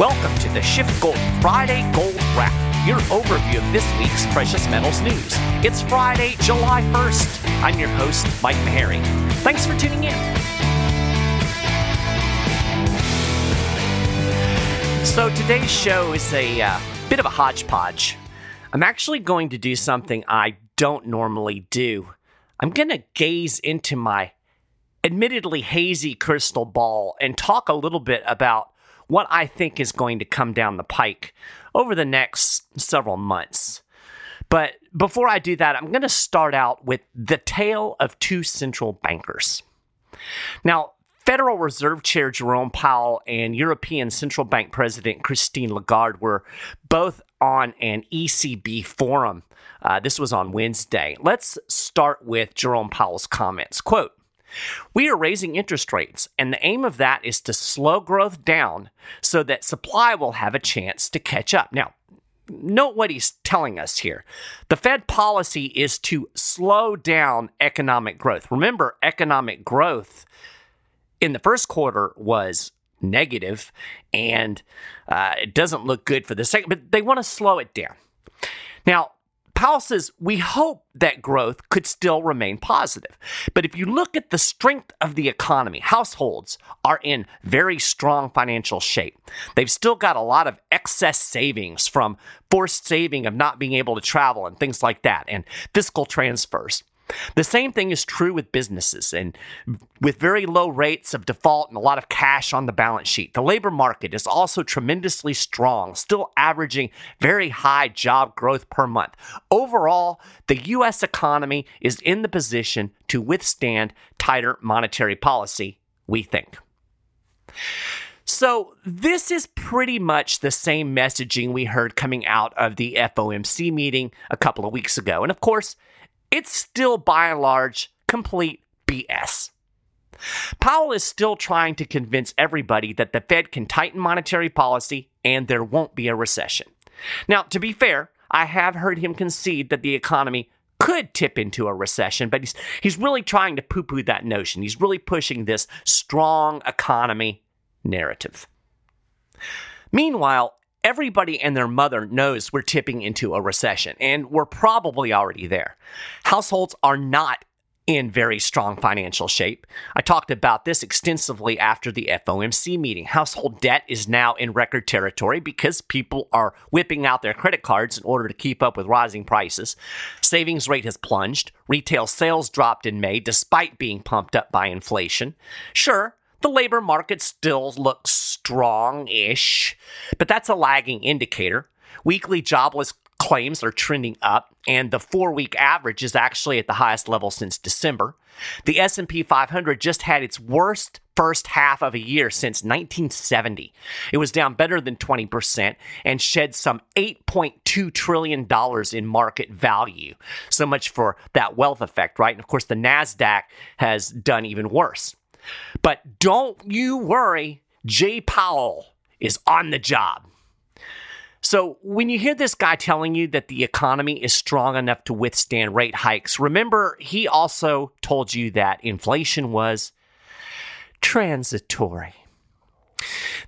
Welcome to the Schiff Gold Friday Gold Wrap, your overview of this week's precious metals news. It's Friday, July 1st. I'm your host, Mike Maharrey. Thanks for tuning in. So today's show is a uh, bit of a hodgepodge. I'm actually going to do something I don't normally do. I'm going to gaze into my admittedly hazy crystal ball and talk a little bit about what I think is going to come down the pike over the next several months. But before I do that, I'm going to start out with the tale of two central bankers. Now, Federal Reserve Chair Jerome Powell and European Central Bank President Christine Lagarde were both on an ECB forum. Uh, this was on Wednesday. Let's start with Jerome Powell's comments. Quote, we are raising interest rates, and the aim of that is to slow growth down so that supply will have a chance to catch up. Now, note what he's telling us here. The Fed policy is to slow down economic growth. Remember, economic growth in the first quarter was negative, and uh, it doesn't look good for the second, but they want to slow it down. Now, Powell says we hope that growth could still remain positive. But if you look at the strength of the economy, households are in very strong financial shape. They've still got a lot of excess savings from forced saving of not being able to travel and things like that, and fiscal transfers. The same thing is true with businesses and with very low rates of default and a lot of cash on the balance sheet. The labor market is also tremendously strong, still averaging very high job growth per month. Overall, the U.S. economy is in the position to withstand tighter monetary policy, we think. So, this is pretty much the same messaging we heard coming out of the FOMC meeting a couple of weeks ago. And of course, it's still by and large complete BS. Powell is still trying to convince everybody that the Fed can tighten monetary policy and there won't be a recession. Now, to be fair, I have heard him concede that the economy could tip into a recession, but he's, he's really trying to poo poo that notion. He's really pushing this strong economy narrative. Meanwhile, Everybody and their mother knows we're tipping into a recession, and we're probably already there. Households are not in very strong financial shape. I talked about this extensively after the FOMC meeting. Household debt is now in record territory because people are whipping out their credit cards in order to keep up with rising prices. Savings rate has plunged. Retail sales dropped in May despite being pumped up by inflation. Sure, the labor market still looks strong ish, but that's a lagging indicator. Weekly jobless claims are trending up and the 4-week average is actually at the highest level since December. The S&P 500 just had its worst first half of a year since 1970. It was down better than 20% and shed some 8.2 trillion dollars in market value. So much for that wealth effect, right? And of course the Nasdaq has done even worse. But don't you worry, Jay Powell is on the job. So, when you hear this guy telling you that the economy is strong enough to withstand rate hikes, remember he also told you that inflation was transitory.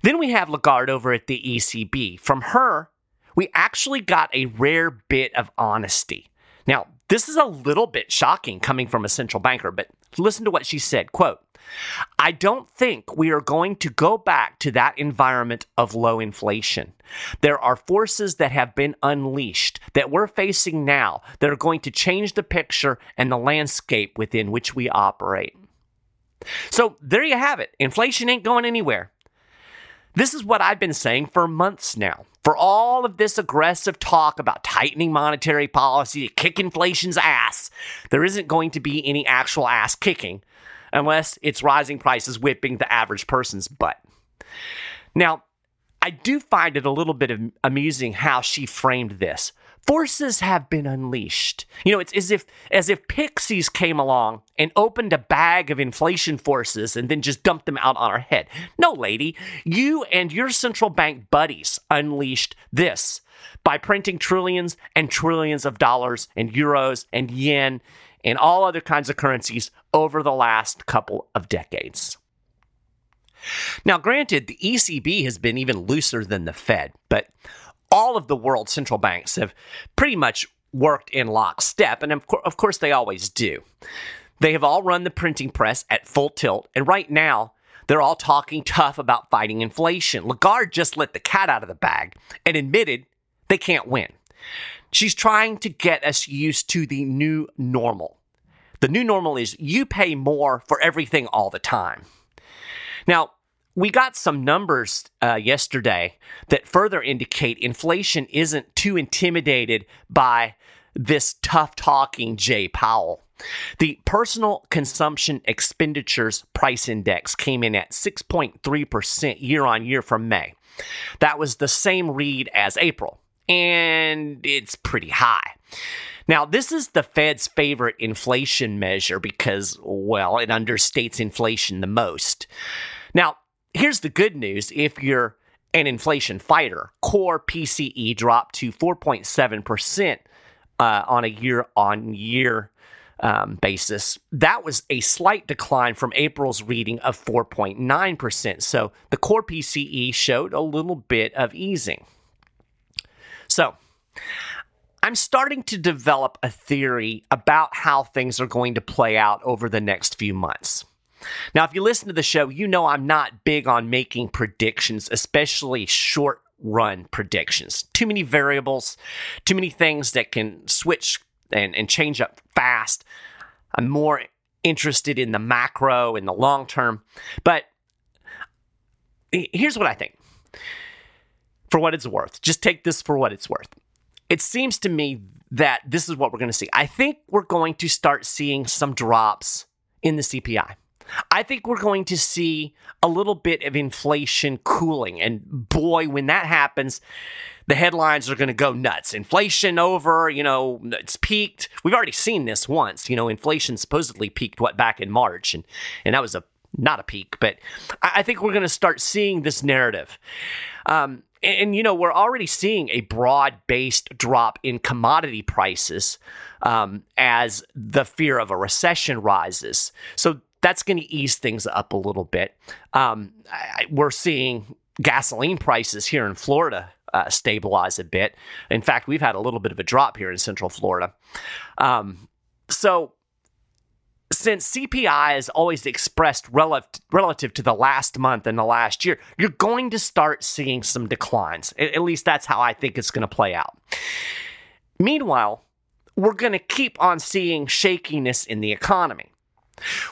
Then we have Lagarde over at the ECB. From her, we actually got a rare bit of honesty. Now, this is a little bit shocking coming from a central banker, but listen to what she said. Quote, I don't think we are going to go back to that environment of low inflation. There are forces that have been unleashed that we're facing now that are going to change the picture and the landscape within which we operate. So there you have it. Inflation ain't going anywhere. This is what I've been saying for months now. For all of this aggressive talk about tightening monetary policy to kick inflation's ass, there isn't going to be any actual ass kicking unless it's rising prices whipping the average person's butt. Now, I do find it a little bit amusing how she framed this. Forces have been unleashed. You know, it's as if as if pixies came along and opened a bag of inflation forces and then just dumped them out on our head. No, lady, you and your central bank buddies unleashed this by printing trillions and trillions of dollars and euros and yen and all other kinds of currencies over the last couple of decades. Now, granted, the ECB has been even looser than the Fed, but all of the world central banks have pretty much worked in lockstep, and of, co- of course they always do. They have all run the printing press at full tilt, and right now they're all talking tough about fighting inflation. Lagarde just let the cat out of the bag and admitted they can't win. She's trying to get us used to the new normal. The new normal is you pay more for everything all the time. Now, we got some numbers uh, yesterday that further indicate inflation isn't too intimidated by this tough talking Jay Powell. The personal consumption expenditures price index came in at 6.3% year on year from May. That was the same read as April, and it's pretty high. Now, this is the Fed's favorite inflation measure because, well, it understates inflation the most. Now, here's the good news if you're an inflation fighter, core PCE dropped to 4.7% uh, on a year on year um, basis. That was a slight decline from April's reading of 4.9%. So the core PCE showed a little bit of easing. So I'm starting to develop a theory about how things are going to play out over the next few months. Now, if you listen to the show, you know I'm not big on making predictions, especially short run predictions. Too many variables, too many things that can switch and, and change up fast. I'm more interested in the macro in the long term. But here's what I think. For what it's worth, just take this for what it's worth. It seems to me that this is what we're going to see. I think we're going to start seeing some drops in the CPI. I think we're going to see a little bit of inflation cooling. And boy, when that happens, the headlines are going to go nuts. Inflation over, you know, it's peaked. We've already seen this once. You know, inflation supposedly peaked what back in March, and and that was a not a peak, but I, I think we're going to start seeing this narrative. Um, and, and, you know, we're already seeing a broad based drop in commodity prices um, as the fear of a recession rises. So that's going to ease things up a little bit. Um, I, we're seeing gasoline prices here in Florida uh, stabilize a bit. In fact, we've had a little bit of a drop here in Central Florida. Um, so, since CPI is always expressed relative, relative to the last month and the last year, you're going to start seeing some declines. At, at least that's how I think it's going to play out. Meanwhile, we're going to keep on seeing shakiness in the economy.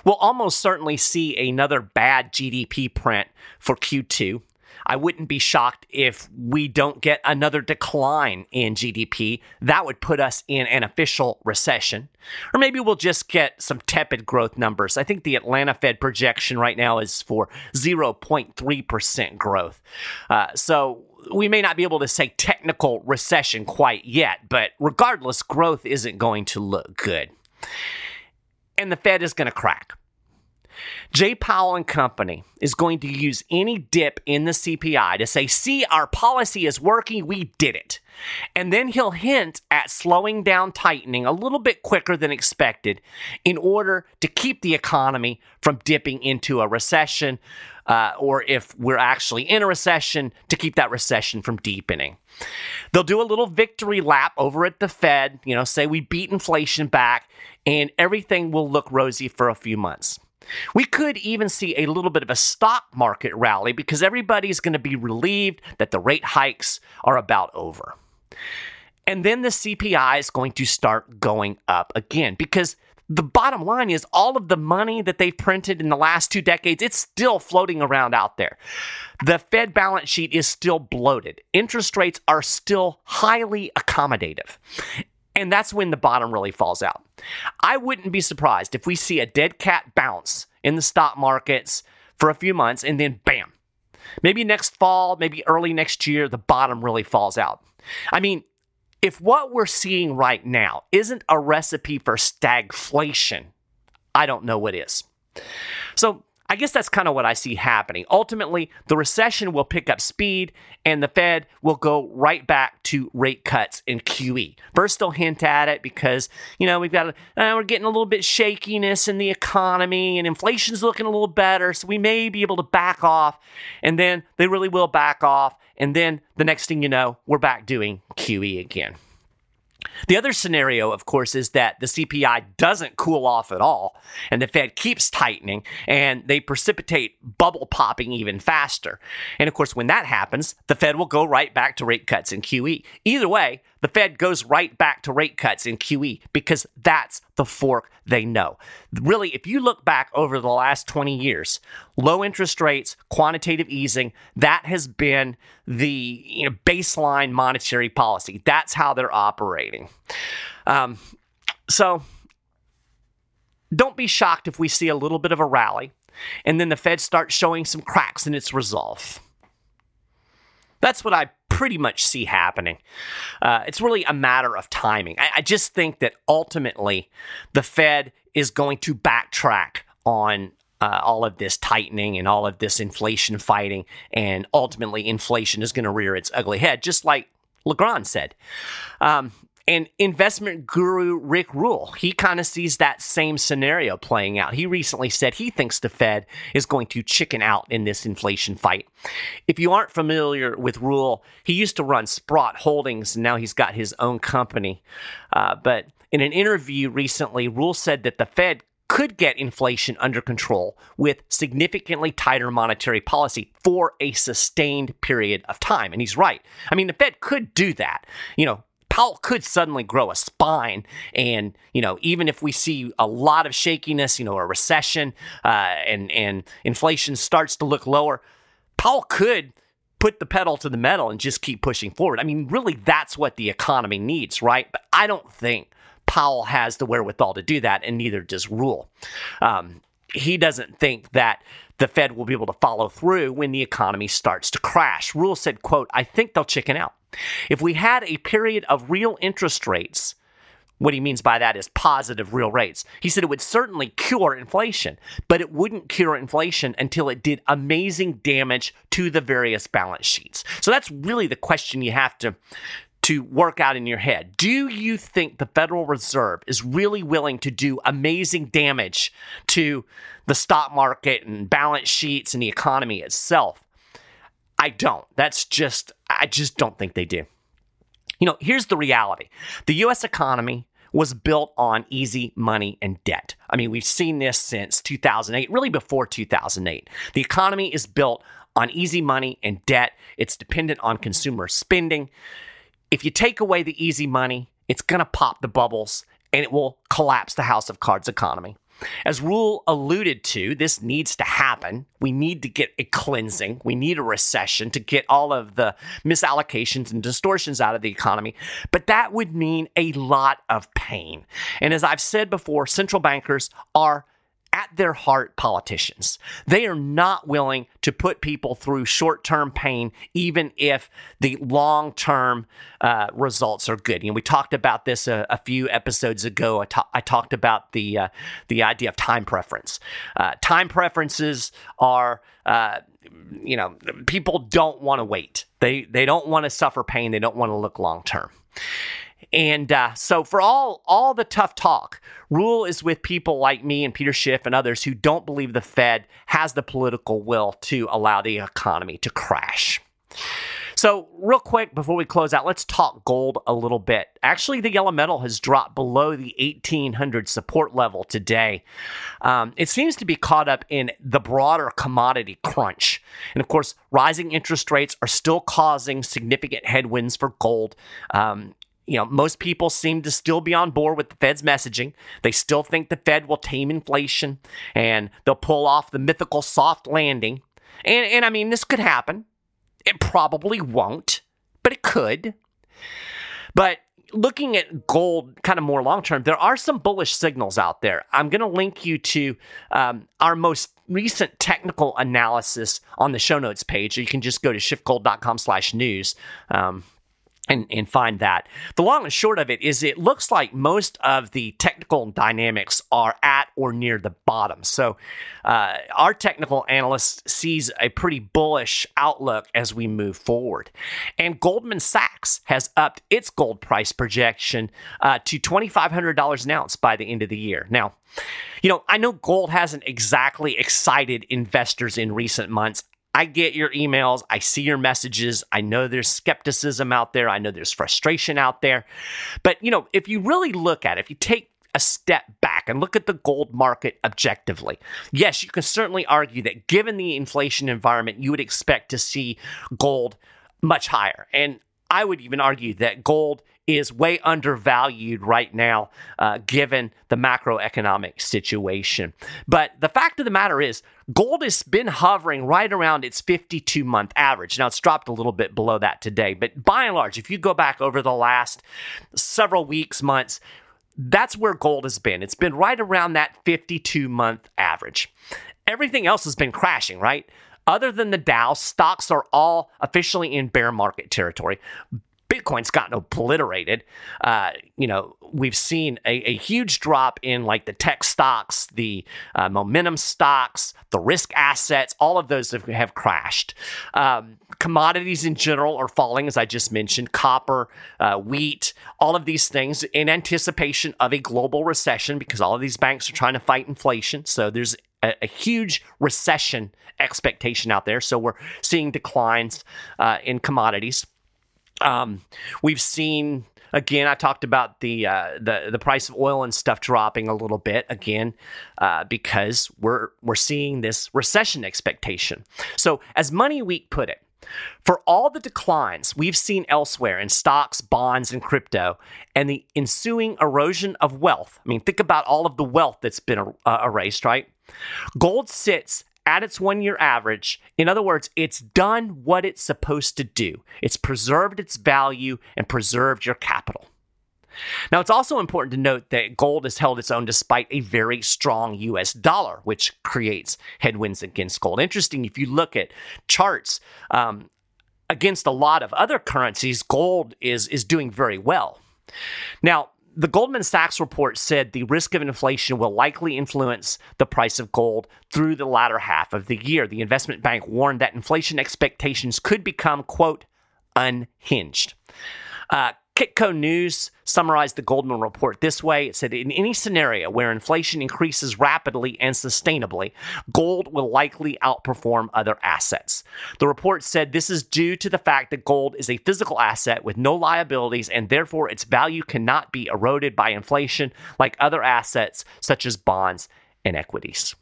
We'll almost certainly see another bad GDP print for Q2. I wouldn't be shocked if we don't get another decline in GDP. That would put us in an official recession. Or maybe we'll just get some tepid growth numbers. I think the Atlanta Fed projection right now is for 0.3% growth. Uh, so we may not be able to say technical recession quite yet, but regardless, growth isn't going to look good and the Fed is going to crack. Jay Powell and company is going to use any dip in the CPI to say, see, our policy is working, we did it. And then he'll hint at slowing down tightening a little bit quicker than expected in order to keep the economy from dipping into a recession, uh, or if we're actually in a recession, to keep that recession from deepening. They'll do a little victory lap over at the Fed, you know, say we beat inflation back, and everything will look rosy for a few months. We could even see a little bit of a stock market rally because everybody's going to be relieved that the rate hikes are about over. And then the CPI is going to start going up again because the bottom line is all of the money that they've printed in the last two decades, it's still floating around out there. The Fed balance sheet is still bloated. Interest rates are still highly accommodative. And that's when the bottom really falls out. I wouldn't be surprised if we see a dead cat bounce in the stock markets for a few months and then bam. Maybe next fall, maybe early next year, the bottom really falls out. I mean, if what we're seeing right now isn't a recipe for stagflation, I don't know what is. So I guess that's kind of what I see happening. Ultimately, the recession will pick up speed and the Fed will go right back to rate cuts and QE. First, they'll hint at it because, you know, we've got, uh, we're getting a little bit shakiness in the economy and inflation's looking a little better. So we may be able to back off. And then they really will back off. And then the next thing you know, we're back doing QE again. The other scenario, of course, is that the CPI doesn't cool off at all and the Fed keeps tightening and they precipitate bubble popping even faster. And of course, when that happens, the Fed will go right back to rate cuts and QE. Either way, the Fed goes right back to rate cuts in QE because that's the fork they know. Really, if you look back over the last 20 years, low interest rates, quantitative easing, that has been the you know, baseline monetary policy. That's how they're operating. Um, so don't be shocked if we see a little bit of a rally and then the Fed starts showing some cracks in its resolve. That's what I pretty much see happening. Uh, it's really a matter of timing. I, I just think that ultimately the Fed is going to backtrack on uh, all of this tightening and all of this inflation fighting, and ultimately inflation is going to rear its ugly head, just like Lagarde said. Um, and investment guru Rick Rule, he kind of sees that same scenario playing out. He recently said he thinks the Fed is going to chicken out in this inflation fight. If you aren't familiar with Rule, he used to run Sprott Holdings, and now he's got his own company. Uh, but in an interview recently, Rule said that the Fed could get inflation under control with significantly tighter monetary policy for a sustained period of time. And he's right. I mean, the Fed could do that. You know, Powell could suddenly grow a spine. And, you know, even if we see a lot of shakiness, you know, a recession uh, and, and inflation starts to look lower, Powell could put the pedal to the metal and just keep pushing forward. I mean, really, that's what the economy needs, right? But I don't think Powell has the wherewithal to do that, and neither does Rule. Um, he doesn't think that the Fed will be able to follow through when the economy starts to crash. Rule said, quote, I think they'll chicken out. If we had a period of real interest rates, what he means by that is positive real rates. He said it would certainly cure inflation, but it wouldn't cure inflation until it did amazing damage to the various balance sheets. So that's really the question you have to to work out in your head. Do you think the Federal Reserve is really willing to do amazing damage to the stock market and balance sheets and the economy itself? I don't. That's just, I just don't think they do. You know, here's the reality the US economy was built on easy money and debt. I mean, we've seen this since 2008, really before 2008. The economy is built on easy money and debt, it's dependent on consumer spending. If you take away the easy money, it's going to pop the bubbles and it will collapse the house of cards economy. As Rule alluded to, this needs to happen. We need to get a cleansing. We need a recession to get all of the misallocations and distortions out of the economy. But that would mean a lot of pain. And as I've said before, central bankers are at their heart politicians. They are not willing to put people through short term pain, even if the long term uh, results are good. You know, we talked about this a, a few episodes ago. I, ta- I talked about the uh, the idea of time preference. Uh, time preferences are. Uh, you know, people don't want to wait. They they don't want to suffer pain. They don't want to look long term. And uh, so, for all all the tough talk, Rule is with people like me and Peter Schiff and others who don't believe the Fed has the political will to allow the economy to crash. So, real quick before we close out, let's talk gold a little bit. Actually, the yellow metal has dropped below the 1800 support level today. Um, it seems to be caught up in the broader commodity crunch. And of course, rising interest rates are still causing significant headwinds for gold. Um, you know, most people seem to still be on board with the Fed's messaging. They still think the Fed will tame inflation and they'll pull off the mythical soft landing. And, and I mean, this could happen. It probably won't, but it could. But looking at gold kind of more long term, there are some bullish signals out there. I'm going to link you to um, our most recent technical analysis on the show notes page. You can just go to schiffgold.com slash news. Um, and, and find that. The long and short of it is it looks like most of the technical dynamics are at or near the bottom. So uh, our technical analyst sees a pretty bullish outlook as we move forward. And Goldman Sachs has upped its gold price projection uh, to $2,500 an ounce by the end of the year. Now, you know, I know gold hasn't exactly excited investors in recent months. I get your emails. I see your messages. I know there's skepticism out there. I know there's frustration out there. But, you know, if you really look at it, if you take a step back and look at the gold market objectively, yes, you can certainly argue that given the inflation environment, you would expect to see gold much higher. And I would even argue that gold is way undervalued right now, uh, given the macroeconomic situation. But the fact of the matter is, gold has been hovering right around its 52 month average. Now, it's dropped a little bit below that today, but by and large, if you go back over the last several weeks, months, that's where gold has been. It's been right around that 52 month average. Everything else has been crashing, right? Other than the Dow, stocks are all officially in bear market territory. Bitcoin's gotten obliterated. Uh, you know, we've seen a, a, huge drop in like the tech stocks, the uh, momentum stocks, the risk assets. All of those have, have crashed. Um, commodities in general are falling, as I just mentioned. Copper, uh, wheat, all of these things in anticipation of a global recession because all of these banks are trying to fight inflation. So there's a, a huge recession expectation out there. So we're seeing declines uh, in commodities. Um, we've seen again. I talked about the uh, the the price of oil and stuff dropping a little bit again uh, because we're we're seeing this recession expectation. So as Money Week put it. For all the declines we've seen elsewhere in stocks, bonds, and crypto, and the ensuing erosion of wealth, I mean, think about all of the wealth that's been uh, erased, right? Gold sits at its one year average. In other words, it's done what it's supposed to do. It's preserved its value and preserved your capital. Now, it's also important to note that gold has held its own despite a very strong US dollar, which creates headwinds against gold. Interesting, if you look at charts um, against a lot of other currencies, gold is, is doing very well. Now, the Goldman Sachs report said the risk of inflation will likely influence the price of gold through the latter half of the year. The investment bank warned that inflation expectations could become, quote, unhinged. Uh, Kitco News summarized the Goldman report this way. It said, in any scenario where inflation increases rapidly and sustainably, gold will likely outperform other assets. The report said this is due to the fact that gold is a physical asset with no liabilities and therefore its value cannot be eroded by inflation like other assets such as bonds and equities.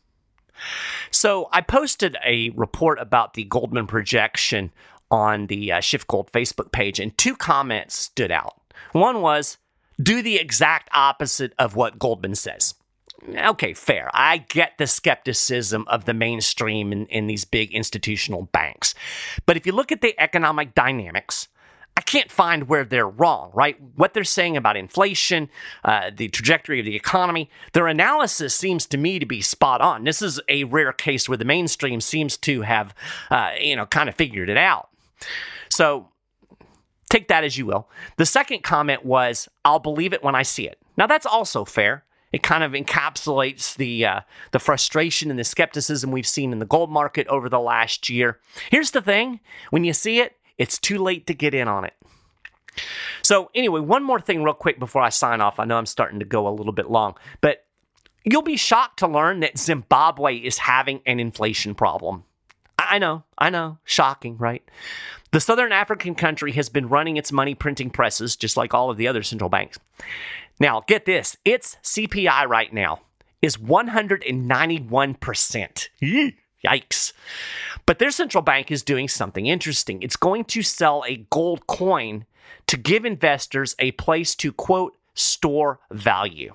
So I posted a report about the Goldman projection on the uh, SchiffGold Facebook page, and two comments stood out. One was, do the exact opposite of what Goldman says. Okay, fair. I get the skepticism of the mainstream in, in these big institutional banks. But if you look at the economic dynamics, I can't find where they're wrong, right? What they're saying about inflation, uh, the trajectory of the economy, their analysis seems to me to be spot on. This is a rare case where the mainstream seems to have, uh, you know, kind of figured it out. So take that as you will. The second comment was, I'll believe it when I see it. Now, that's also fair. It kind of encapsulates the uh, the frustration and the skepticism we've seen in the gold market over the last year. Here's the thing: when you see it, it's too late to get in on it. So, anyway, one more thing, real quick, before I sign off. I know I'm starting to go a little bit long, but you'll be shocked to learn that Zimbabwe is having an inflation problem. I know, I know, shocking, right? The Southern African country has been running its money printing presses just like all of the other central banks. Now, get this its CPI right now is 191%. Yikes. But their central bank is doing something interesting. It's going to sell a gold coin to give investors a place to, quote, store value.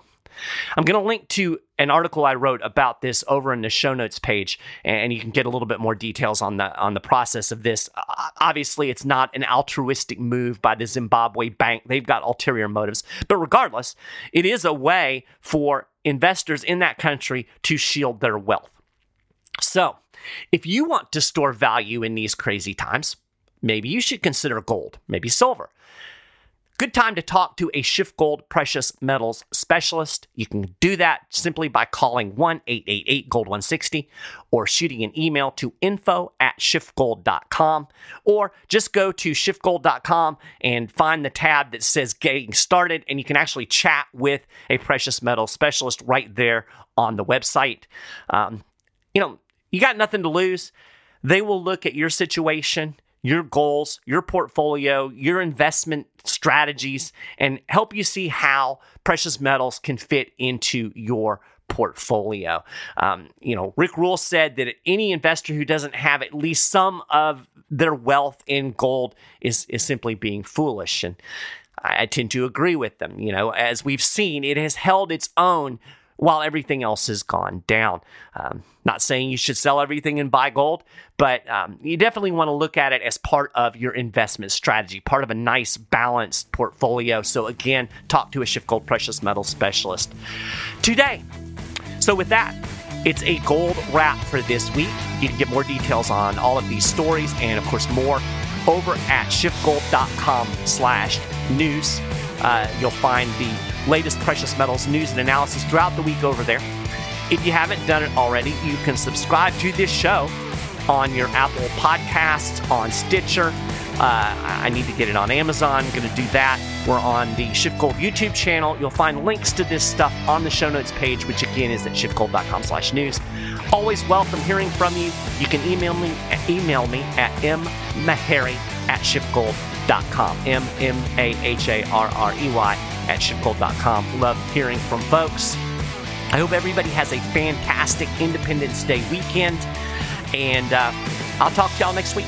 I'm going to link to an article I wrote about this over in the show notes page, and you can get a little bit more details on the on the process of this. Obviously, it's not an altruistic move by the Zimbabwe bank; they've got ulterior motives. But regardless, it is a way for investors in that country to shield their wealth. So, if you want to store value in these crazy times, maybe you should consider gold, maybe silver. Good time to talk to a Schiff Gold precious metals specialist. You can do that simply by calling 1 888 Gold 160 or shooting an email to info at schiffgold.com or just go to schiffgold.com and find the tab that says getting started and you can actually chat with a precious metal specialist right there on the website. Um, you know, you got nothing to lose. They will look at your situation your goals, your portfolio, your investment strategies, and help you see how precious metals can fit into your portfolio. Um, you know, Rick Rule said that any investor who doesn't have at least some of their wealth in gold is is simply being foolish, and I tend to agree with them. You know, as we've seen, it has held its own while everything else has gone down. Um, not saying you should sell everything and buy gold, but um, you definitely want to look at it as part of your investment strategy, part of a nice balanced portfolio. So, again, talk to a Schiff Gold Precious Metals specialist today. So, with that, it's a gold wrap for this week. You can get more details on all of these stories and, of course, more over at schiffgold.com slash news. Uh, you'll find the latest precious metals news and analysis throughout the week over there. If you haven't done it already, you can subscribe to this show on your Apple Podcasts, on Stitcher. Uh, I need to get it on Amazon. Going to do that. We're on the Schiff Gold YouTube channel. You'll find links to this stuff on the show notes page, which again is at schiffgold.com slash news. Always welcome hearing from you. You can email me, email me at mmaharrey at schiffgold.com. M-M-A-H-A-R-R-E-Y at schiffgold.com. Love hearing from folks. I hope everybody has a fantastic Independence Day weekend, and uh, I'll talk to y'all next week.